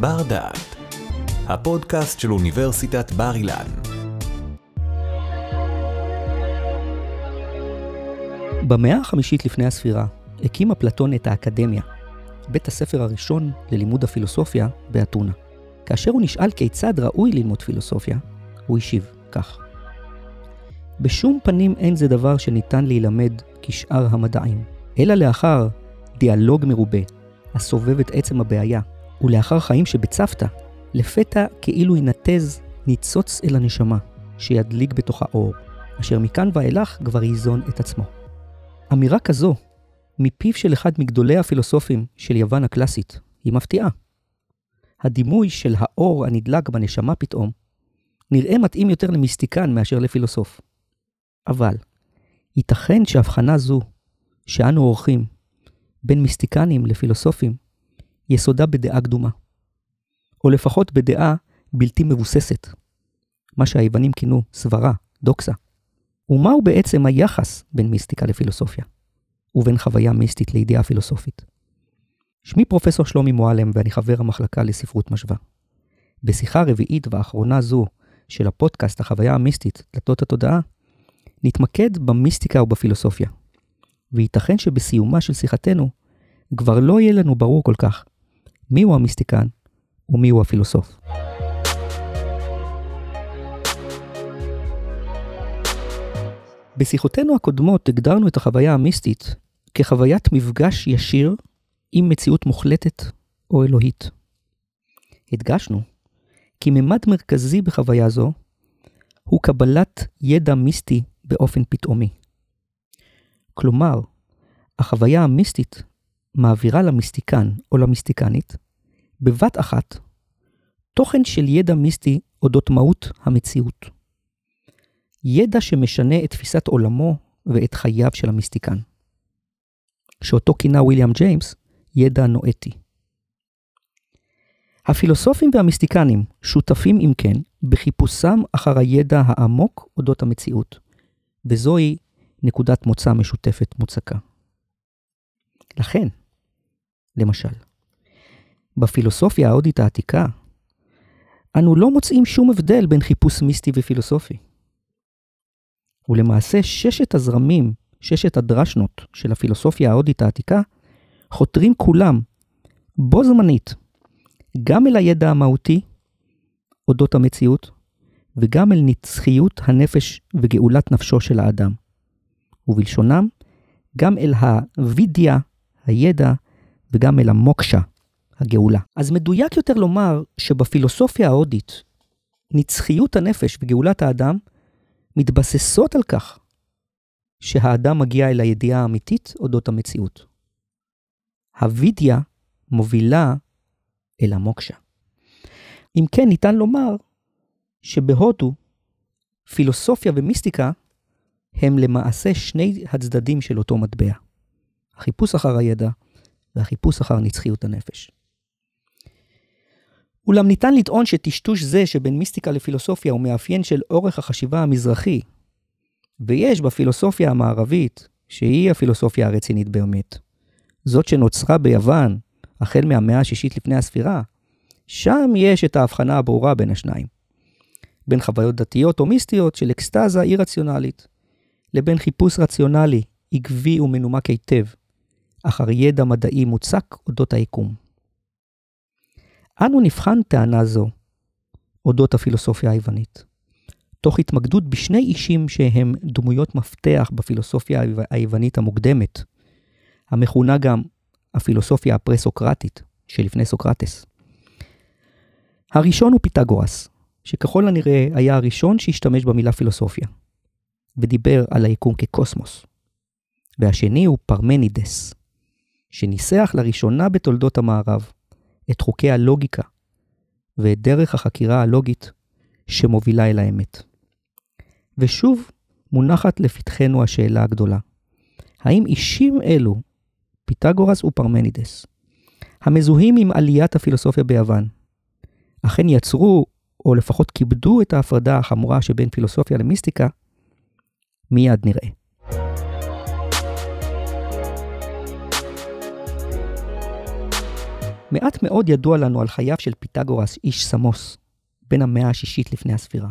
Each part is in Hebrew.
בר דעת, הפודקאסט של אוניברסיטת בר אילן. במאה החמישית לפני הספירה הקים אפלטון את האקדמיה, בית הספר הראשון ללימוד הפילוסופיה באתונה. כאשר הוא נשאל כיצד ראוי ללמוד פילוסופיה, הוא השיב כך: בשום פנים אין זה דבר שניתן להילמד כשאר המדעים, אלא לאחר דיאלוג מרובה, הסובב את עצם הבעיה, ולאחר חיים שבצוותא, לפתע כאילו ינתז ניצוץ אל הנשמה, שידליק בתוכה אור, אשר מכאן ואילך כבר ייזון את עצמו. אמירה כזו, מפיו של אחד מגדולי הפילוסופים של יוון הקלאסית, היא מפתיעה. הדימוי של האור הנדלק בנשמה פתאום, נראה מתאים יותר למיסטיקן מאשר לפילוסוף. אבל, ייתכן שהבחנה זו, שאנו עורכים, בין מיסטיקנים לפילוסופים, יסודה בדעה קדומה, או לפחות בדעה בלתי מבוססת, מה שהיוונים כינו סברה, דוקסה. ומהו בעצם היחס בין מיסטיקה לפילוסופיה, ובין חוויה מיסטית לידיעה פילוסופית? שמי פרופסור שלומי מועלם ואני חבר המחלקה לספרות משווה. בשיחה רביעית ואחרונה זו של הפודקאסט החוויה המיסטית, דלתות התודעה, נתמקד במיסטיקה ובפילוסופיה. וייתכן שבסיומה של שיחתנו כבר לא יהיה לנו ברור כל כך מיהו המיסטיקן ומיהו הפילוסוף. בשיחותינו הקודמות הגדרנו את החוויה המיסטית כחוויית מפגש ישיר עם מציאות מוחלטת או אלוהית. הדגשנו כי ממד מרכזי בחוויה זו הוא קבלת ידע מיסטי באופן פתאומי. כלומר, החוויה המיסטית מעבירה למיסטיקן או למיסטיקנית, בבת אחת, תוכן של ידע מיסטי אודות מהות המציאות. ידע שמשנה את תפיסת עולמו ואת חייו של המיסטיקן. שאותו כינה ויליאם ג'יימס ידע נואטי. הפילוסופים והמיסטיקנים שותפים אם כן בחיפושם אחר הידע העמוק אודות המציאות, וזוהי נקודת מוצא משותפת מוצקה. לכן, למשל, בפילוסופיה ההודית העתיקה, אנו לא מוצאים שום הבדל בין חיפוש מיסטי ופילוסופי. ולמעשה ששת הזרמים, ששת הדרשנות של הפילוסופיה ההודית העתיקה, חותרים כולם, בו זמנית, גם אל הידע המהותי אודות המציאות, וגם אל נצחיות הנפש וגאולת נפשו של האדם. ובלשונם, גם אל הווידיה, הידע, וגם אל המוקשה, הגאולה. אז מדויק יותר לומר שבפילוסופיה ההודית, נצחיות הנפש וגאולת האדם מתבססות על כך שהאדם מגיע אל הידיעה האמיתית אודות המציאות. הווידיה מובילה אל המוקשה. אם כן, ניתן לומר שבהודו, פילוסופיה ומיסטיקה הם למעשה שני הצדדים של אותו מטבע. החיפוש אחר הידע והחיפוש אחר נצחיות הנפש. אולם ניתן לטעון שטשטוש זה שבין מיסטיקה לפילוסופיה הוא מאפיין של אורך החשיבה המזרחי, ויש בפילוסופיה המערבית, שהיא הפילוסופיה הרצינית באמת, זאת שנוצרה ביוון החל מהמאה השישית לפני הספירה, שם יש את ההבחנה הברורה בין השניים. בין חוויות דתיות או מיסטיות של אקסטזה אי-רציונלית, לבין חיפוש רציונלי, עקבי ומנומק היטב, אחר ידע מדעי מוצק אודות היקום. אנו נבחן טענה זו אודות הפילוסופיה היוונית, תוך התמקדות בשני אישים שהם דמויות מפתח בפילוסופיה היוונית המוקדמת, המכונה גם הפילוסופיה הפרה-סוקרטית שלפני סוקרטס. הראשון הוא פיתגורס, שככל הנראה היה הראשון שהשתמש במילה פילוסופיה, ודיבר על היקום כקוסמוס. והשני הוא פרמנידס, שניסח לראשונה בתולדות המערב את חוקי הלוגיקה ואת דרך החקירה הלוגית שמובילה אל האמת. ושוב מונחת לפתחנו השאלה הגדולה, האם אישים אלו, פיתגורס ופרמנידס, המזוהים עם עליית הפילוסופיה ביוון, אכן יצרו, או לפחות כיבדו את ההפרדה החמורה שבין פילוסופיה למיסטיקה, מיד נראה. מעט מאוד ידוע לנו על חייו של פיתגורס, איש סמוס, בין המאה השישית לפני הספירה.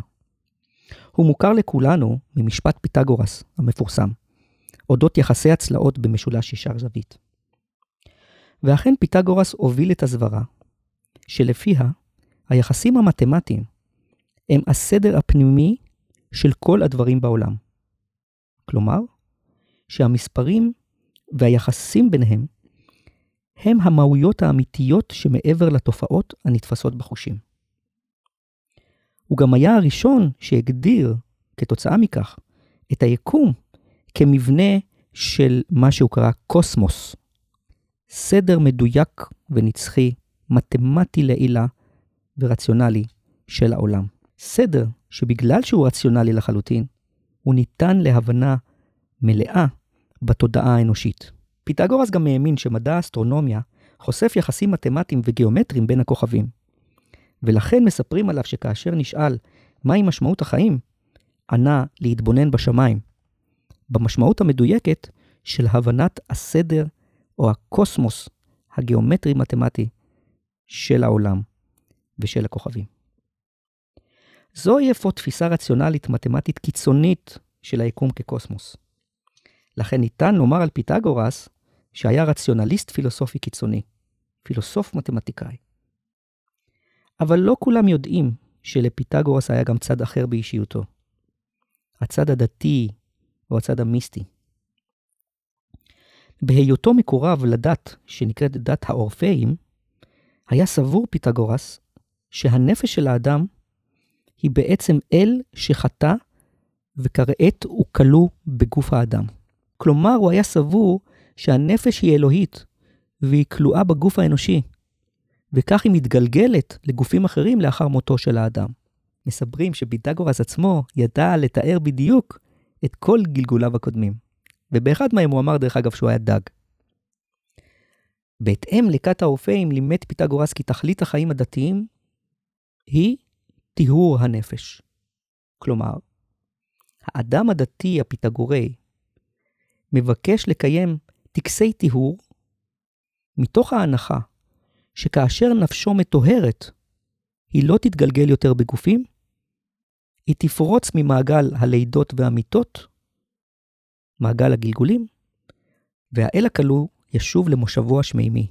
הוא מוכר לכולנו ממשפט פיתגורס המפורסם, אודות יחסי הצלעות במשולש ישר זווית. ואכן פיתגורס הוביל את הסברה, שלפיה היחסים המתמטיים הם הסדר הפנימי של כל הדברים בעולם. כלומר, שהמספרים והיחסים ביניהם הם המהויות האמיתיות שמעבר לתופעות הנתפסות בחושים. הוא גם היה הראשון שהגדיר, כתוצאה מכך, את היקום כמבנה של מה שהוא קרא קוסמוס, סדר מדויק ונצחי, מתמטי לעילה ורציונלי של העולם. סדר שבגלל שהוא רציונלי לחלוטין, הוא ניתן להבנה מלאה בתודעה האנושית. פיתגורס גם האמין שמדע האסטרונומיה חושף יחסים מתמטיים וגיאומטריים בין הכוכבים. ולכן מספרים עליו שכאשר נשאל מהי משמעות החיים, ענה להתבונן בשמיים. במשמעות המדויקת של הבנת הסדר או הקוסמוס הגיאומטרי-מתמטי של העולם ושל הכוכבים. זוהי אפוא תפיסה רציונלית מתמטית קיצונית של היקום כקוסמוס. לכן ניתן לומר על פיתגורס שהיה רציונליסט פילוסופי קיצוני, פילוסוף מתמטיקאי. אבל לא כולם יודעים שלפיתגורס היה גם צד אחר באישיותו. הצד הדתי או הצד המיסטי. בהיותו מקורב לדת שנקראת דת האורפאים, היה סבור פיתגורס שהנפש של האדם היא בעצם אל שחטא וכרעת וכלוא בגוף האדם. כלומר, הוא היה סבור שהנפש היא אלוהית והיא כלואה בגוף האנושי, וכך היא מתגלגלת לגופים אחרים לאחר מותו של האדם. מסברים שפיתגורס עצמו ידע לתאר בדיוק את כל גלגוליו הקודמים, ובאחד מהם הוא אמר דרך אגב שהוא היה דג. בהתאם לכת האורפאים לימד פיתגורס כי תכלית החיים הדתיים היא טיהור הנפש. כלומר, האדם הדתי הפיתגורי מבקש לקיים טקסי טיהור מתוך ההנחה שכאשר נפשו מטוהרת, היא לא תתגלגל יותר בגופים, היא תפרוץ ממעגל הלידות והמיתות, מעגל הגלגולים, והאל הכלוא ישוב למושבו השמימי,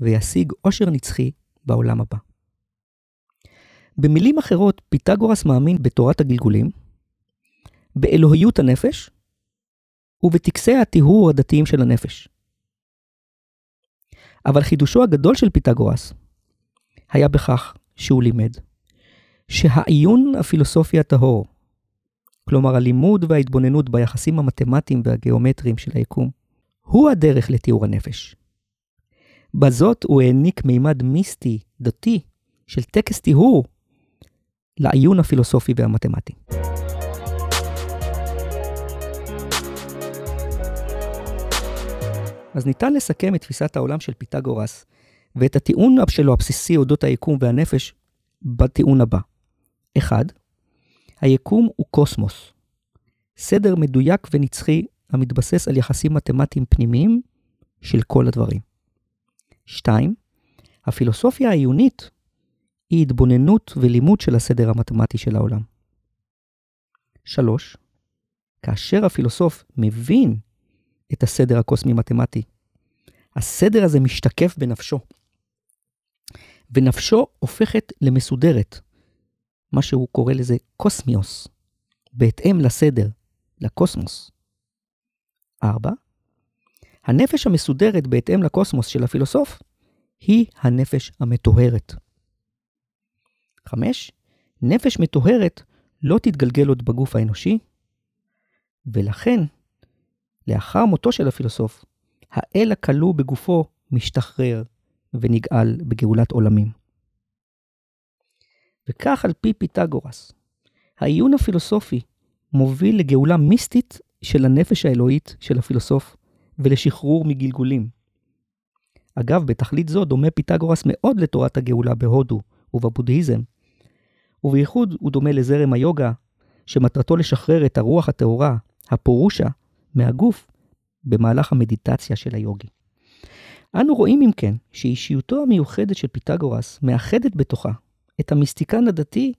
וישיג עושר נצחי בעולם הבא. במילים אחרות, פיתגורס מאמין בתורת הגלגולים, באלוהיות הנפש ובטקסי הטיהור הדתיים של הנפש. אבל חידושו הגדול של פיתגורס היה בכך שהוא לימד שהעיון הפילוסופי הטהור, כלומר הלימוד וההתבוננות ביחסים המתמטיים והגיאומטריים של היקום, הוא הדרך לתיאור הנפש. בזאת הוא העניק מימד מיסטי, דתי, של טקס טיהור לעיון הפילוסופי והמתמטי. אז ניתן לסכם את תפיסת העולם של פיתגורס ואת הטיעון שלו הבסיסי אודות היקום והנפש בטיעון הבא. 1. היקום הוא קוסמוס. סדר מדויק ונצחי המתבסס על יחסים מתמטיים פנימיים של כל הדברים. 2. הפילוסופיה העיונית היא התבוננות ולימוד של הסדר המתמטי של העולם. 3. כאשר הפילוסוף מבין את הסדר הקוסמי-מתמטי, הסדר הזה משתקף בנפשו, ונפשו הופכת למסודרת, מה שהוא קורא לזה קוסמיוס, בהתאם לסדר, לקוסמוס. 4. הנפש המסודרת בהתאם לקוסמוס של הפילוסוף היא הנפש המטוהרת. 5. נפש מטוהרת לא תתגלגל עוד בגוף האנושי, ולכן, לאחר מותו של הפילוסוף, האל הכלוא בגופו משתחרר ונגאל בגאולת עולמים. וכך על פי פיתגורס, העיון הפילוסופי מוביל לגאולה מיסטית של הנפש האלוהית של הפילוסוף ולשחרור מגלגולים. אגב, בתכלית זו דומה פיתגורס מאוד לתורת הגאולה בהודו ובבודהיזם, ובייחוד הוא דומה לזרם היוגה, שמטרתו לשחרר את הרוח הטהורה, הפורושה, מהגוף, במהלך המדיטציה של היוגי. אנו רואים אם כן שאישיותו המיוחדת של פיתגורס מאחדת בתוכה את המיסטיקן הדתי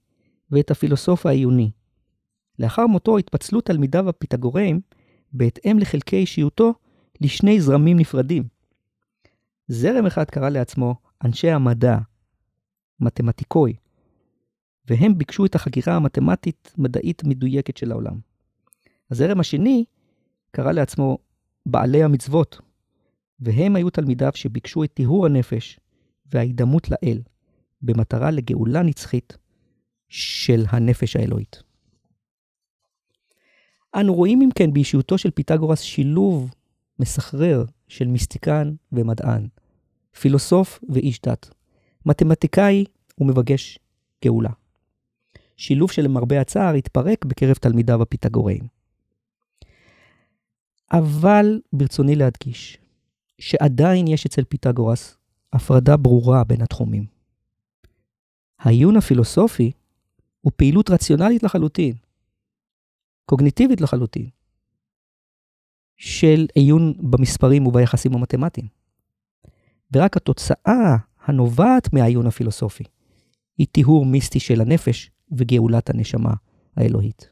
ואת הפילוסוף העיוני. לאחר מותו התפצלו תלמידיו הפיתגוראים בהתאם לחלקי אישיותו לשני זרמים נפרדים. זרם אחד קרא לעצמו אנשי המדע, מתמטיקוי, והם ביקשו את החקירה המתמטית-מדעית מדויקת של העולם. הזרם השני קרא לעצמו בעלי המצוות, והם היו תלמידיו שביקשו את טיהור הנפש וההידמות לאל, במטרה לגאולה נצחית של הנפש האלוהית. אנו רואים אם כן באישיותו של פיתגורס שילוב מסחרר של מיסטיקן ומדען, פילוסוף ואיש דת, מתמטיקאי ומבקש גאולה. שילוב שלמרבה הצער התפרק בקרב תלמידיו הפיתגוראים. אבל ברצוני להדגיש שעדיין יש אצל פיתגורס הפרדה ברורה בין התחומים. העיון הפילוסופי הוא פעילות רציונלית לחלוטין, קוגניטיבית לחלוטין, של עיון במספרים וביחסים המתמטיים. ורק התוצאה הנובעת מהעיון הפילוסופי היא טיהור מיסטי של הנפש וגאולת הנשמה האלוהית.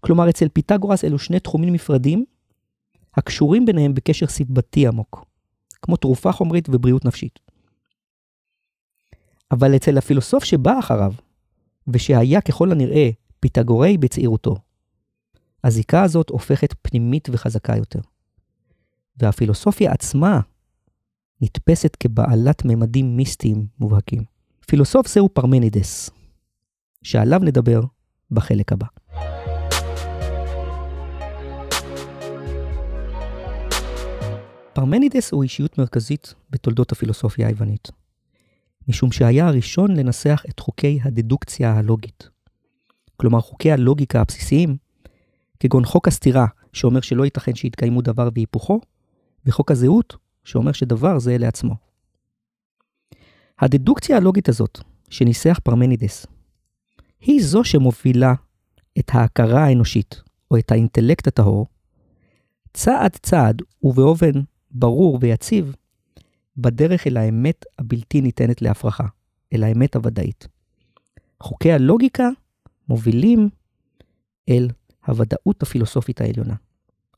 כלומר, אצל פיתגורס אלו שני תחומים נפרדים, הקשורים ביניהם בקשר סיבתי עמוק, כמו תרופה חומרית ובריאות נפשית. אבל אצל הפילוסוף שבא אחריו, ושהיה ככל הנראה פיתגורי בצעירותו, הזיקה הזאת הופכת פנימית וחזקה יותר. והפילוסופיה עצמה נתפסת כבעלת ממדים מיסטיים מובהקים. פילוסוף זהו פרמנידס, שעליו נדבר בחלק הבא. פרמנידס הוא אישיות מרכזית בתולדות הפילוסופיה היוונית, משום שהיה הראשון לנסח את חוקי הדדוקציה הלוגית. כלומר, חוקי הלוגיקה הבסיסיים, כגון חוק הסתירה, שאומר שלא ייתכן שיתקיימו דבר והיפוכו, וחוק הזהות, שאומר שדבר זהה לעצמו. הדדוקציה הלוגית הזאת, שניסח פרמנידס, היא זו שמובילה את ההכרה האנושית, או את האינטלקט הטהור, צעד צעד ובאופן ברור ויציב, בדרך אל האמת הבלתי ניתנת להפרכה, אל האמת הוודאית. חוקי הלוגיקה מובילים אל הוודאות הפילוסופית העליונה,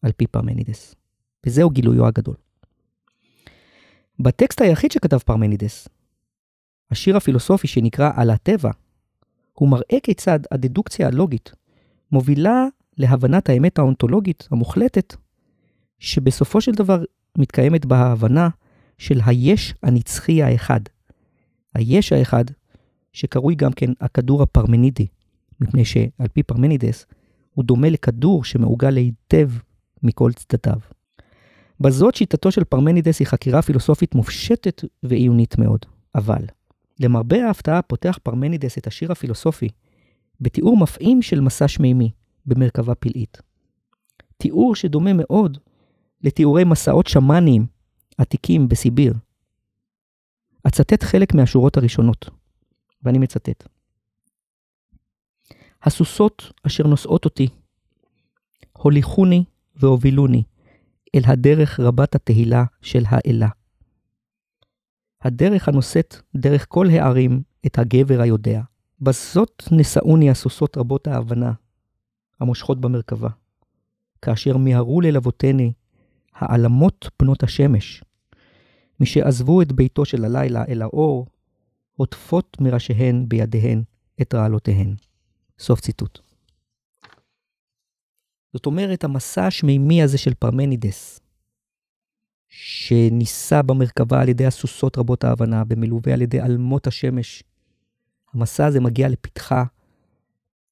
על פי פרמנידס. וזהו גילויו הגדול. בטקסט היחיד שכתב פרמנידס, השיר הפילוסופי שנקרא על הטבע, הוא מראה כיצד הדדוקציה הלוגית מובילה להבנת האמת האונתולוגית המוחלטת, שבסופו של דבר מתקיימת בה ההבנה של היש הנצחי האחד. היש האחד, שקרוי גם כן הכדור הפרמנידי, מפני שעל פי פרמנידס, הוא דומה לכדור שמעוגל היטב מכל צדדיו. בזאת שיטתו של פרמנידס היא חקירה פילוסופית מופשטת ועיונית מאוד. אבל, למרבה ההפתעה פותח פרמנידס את השיר הפילוסופי בתיאור מפעים של מסע שמימי במרכבה פלאית. תיאור שדומה מאוד לתיאורי מסעות שמאניים עתיקים בסיביר. אצטט חלק מהשורות הראשונות, ואני מצטט. הסוסות אשר נושאות אותי, הוליכוני והובילוני אל הדרך רבת התהילה של האלה. הדרך הנושאת דרך כל הערים את הגבר היודע. בזאת נשאוני הסוסות רבות ההבנה, המושכות במרכבה. כאשר מיהרו ללוותני העלמות פנות השמש, משעזבו את ביתו של הלילה אל האור, עוטפות מראשיהן בידיהן את רעלותיהן. סוף ציטוט. זאת אומרת, המסע השמימי הזה של פרמנידס, שניסה במרכבה על ידי הסוסות רבות ההבנה, במלווה על ידי עלמות השמש, המסע הזה מגיע לפתחה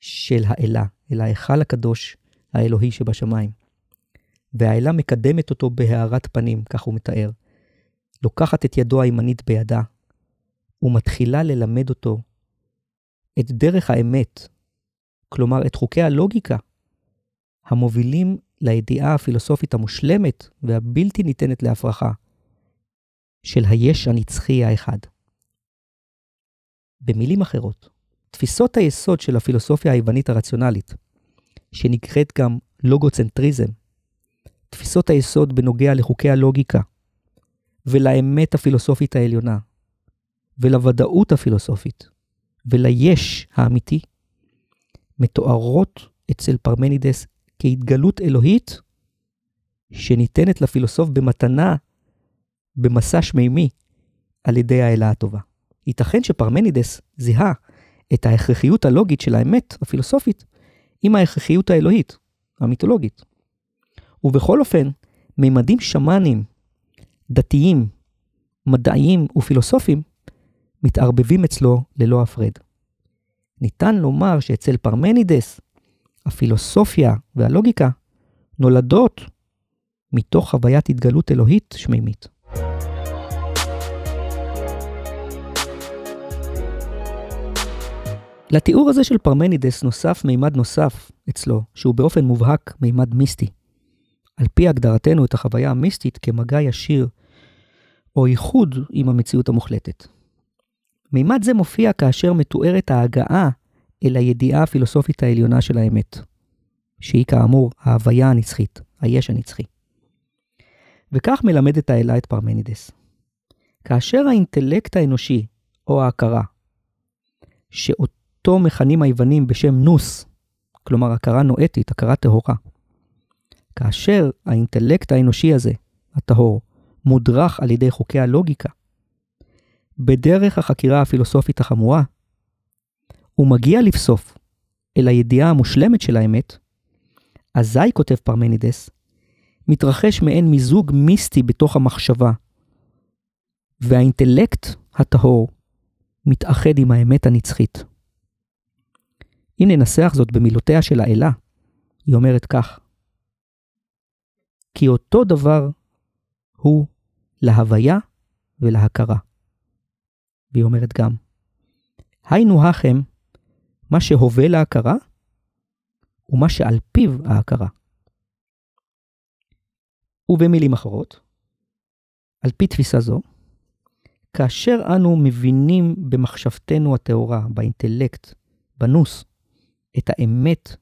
של האלה, אל ההיכל הקדוש האלוהי שבשמיים. והאלה מקדמת אותו בהארת פנים, כך הוא מתאר. לוקחת את ידו הימנית בידה, ומתחילה ללמד אותו את דרך האמת, כלומר את חוקי הלוגיקה, המובילים לידיעה הפילוסופית המושלמת והבלתי ניתנת להפרחה של היש הנצחי האחד. במילים אחרות, תפיסות היסוד של הפילוסופיה היוונית הרציונלית, שנקראת גם לוגוצנטריזם, תפיסות היסוד בנוגע לחוקי הלוגיקה, ולאמת הפילוסופית העליונה, ולוודאות הפילוסופית, וליש האמיתי, מתוארות אצל פרמנידס כהתגלות אלוהית שניתנת לפילוסוף במתנה במסע שמימי על ידי האלה הטובה. ייתכן שפרמנידס זיהה את ההכרחיות הלוגית של האמת הפילוסופית עם ההכרחיות האלוהית, המיתולוגית. ובכל אופן, מימדים שמאניים, דתיים, מדעיים ופילוסופיים מתערבבים אצלו ללא הפרד. ניתן לומר שאצל פרמנידס, הפילוסופיה והלוגיקה נולדות מתוך חוויית התגלות אלוהית שמימית. לתיאור הזה של פרמנידס נוסף מימד נוסף אצלו, שהוא באופן מובהק מימד מיסטי. על פי הגדרתנו את החוויה המיסטית כמגע ישיר או איחוד עם המציאות המוחלטת. מימד זה מופיע כאשר מתוארת ההגעה אל הידיעה הפילוסופית העליונה של האמת, שהיא כאמור ההוויה הנצחית, היש הנצחי. וכך מלמדת האלה את פרמנידס. כאשר האינטלקט האנושי, או ההכרה, שאותו מכנים היוונים בשם נוס, כלומר הכרה נואטית, הכרה טהורה, כאשר האינטלקט האנושי הזה, הטהור, מודרך על ידי חוקי הלוגיקה, בדרך החקירה הפילוסופית החמורה, הוא מגיע לבסוף אל הידיעה המושלמת של האמת, אזי, כותב פרמנידס, מתרחש מעין מיזוג מיסטי בתוך המחשבה, והאינטלקט הטהור מתאחד עם האמת הנצחית. אם ננסח זאת במילותיה של האלה, היא אומרת כך: כי אותו דבר הוא להוויה ולהכרה. והיא אומרת גם, היינו הכם, מה שהווה להכרה, ומה שעל פיו ההכרה. ובמילים אחרות, על פי תפיסה זו, כאשר אנו מבינים במחשבתנו הטהורה, באינטלקט, בנוס, את האמת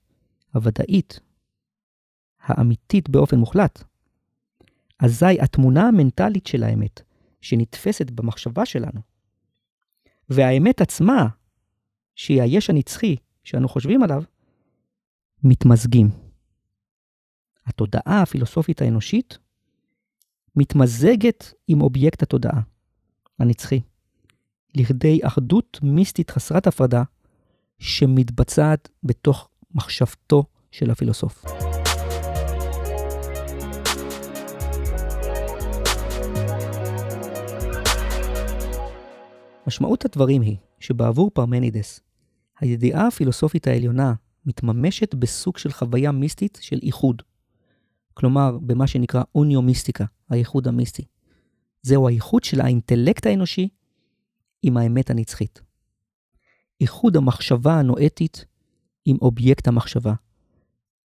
הוודאית, האמיתית באופן מוחלט, אזי התמונה המנטלית של האמת, שנתפסת במחשבה שלנו, והאמת עצמה, שהיא היש הנצחי שאנו חושבים עליו, מתמזגים. התודעה הפילוסופית האנושית מתמזגת עם אובייקט התודעה, הנצחי, לכדי אחדות מיסטית חסרת הפרדה שמתבצעת בתוך מחשבתו של הפילוסוף. משמעות הדברים היא שבעבור פרמנידס, הידיעה הפילוסופית העליונה מתממשת בסוג של חוויה מיסטית של איחוד. כלומר, במה שנקרא unio mystica, האיחוד המיסטי. זהו האיחוד של האינטלקט האנושי עם האמת הנצחית. איחוד המחשבה הנואטית עם אובייקט המחשבה,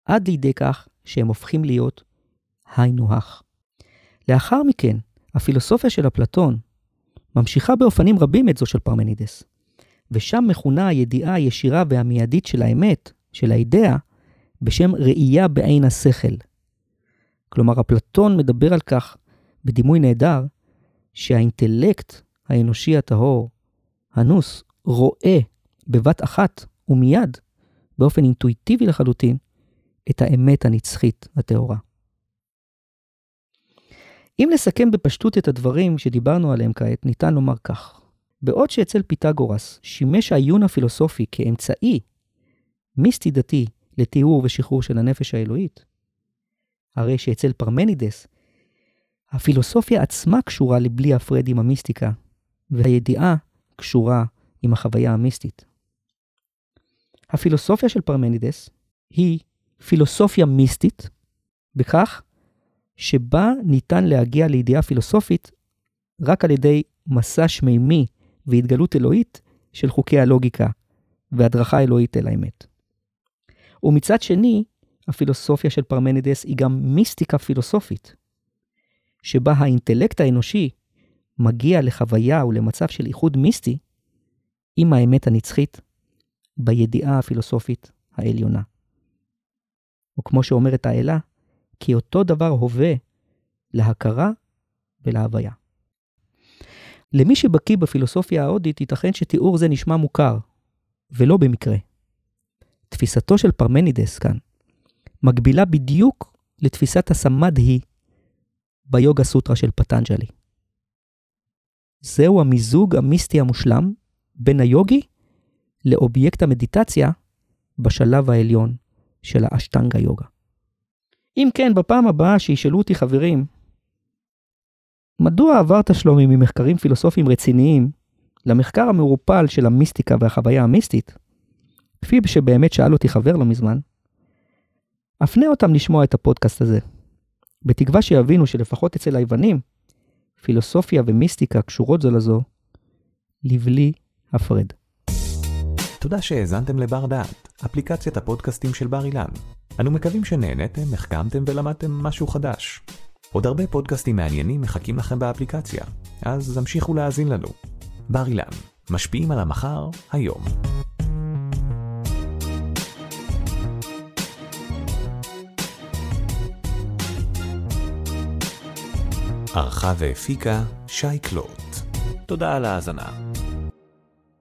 עד לידי כך שהם הופכים להיות היינו הך. לאחר מכן, הפילוסופיה של אפלטון ממשיכה באופנים רבים את זו של פרמנידס, ושם מכונה הידיעה הישירה והמיידית של האמת, של האידאה, בשם ראייה בעין השכל. כלומר, אפלטון מדבר על כך בדימוי נהדר, שהאינטלקט האנושי הטהור, הנוס, רואה בבת אחת ומיד, באופן אינטואיטיבי לחלוטין, את האמת הנצחית הטהורה. אם נסכם בפשטות את הדברים שדיברנו עליהם כעת, ניתן לומר כך: בעוד שאצל פיתגורס שימש העיון הפילוסופי כאמצעי מיסטי דתי לטיהור ושחרור של הנפש האלוהית, הרי שאצל פרמנידס, הפילוסופיה עצמה קשורה לבלי הפרד עם המיסטיקה, והידיעה קשורה עם החוויה המיסטית. הפילוסופיה של פרמנידס היא פילוסופיה מיסטית, בכך שבה ניתן להגיע לידיעה פילוסופית רק על ידי מסע שמימי והתגלות אלוהית של חוקי הלוגיקה והדרכה אלוהית אל האמת. ומצד שני, הפילוסופיה של פרמנידס היא גם מיסטיקה פילוסופית, שבה האינטלקט האנושי מגיע לחוויה ולמצב של איחוד מיסטי עם האמת הנצחית בידיעה הפילוסופית העליונה. וכמו שאומרת האלה, כי אותו דבר הווה להכרה ולהוויה. למי שבקיא בפילוסופיה ההודית, ייתכן שתיאור זה נשמע מוכר, ולא במקרה. תפיסתו של פרמנידס כאן מקבילה בדיוק לתפיסת הסמדהי ביוגה סוטרה של פטנג'לי. זהו המיזוג המיסטי המושלם בין היוגי לאובייקט המדיטציה בשלב העליון של האשטנגה יוגה. אם כן, בפעם הבאה שישאלו אותי חברים, מדוע עברת שלומי ממחקרים פילוסופיים רציניים למחקר המעורפל של המיסטיקה והחוויה המיסטית, כפי שבאמת שאל אותי חבר לא מזמן, אפנה אותם לשמוע את הפודקאסט הזה, בתקווה שיבינו שלפחות אצל היוונים, פילוסופיה ומיסטיקה קשורות זו לזו, לבלי הפרד. תודה שהאזנתם לבר דעת, אפליקציית הפודקאסטים של בר אילן. אנו מקווים שנהנתם, החכמתם ולמדתם משהו חדש. עוד הרבה פודקאסטים מעניינים מחכים לכם באפליקציה, אז המשיכו להאזין לנו. בר אילן, משפיעים על המחר, היום. ערכה והפיקה שי קלוט. תודה על ההאזנה.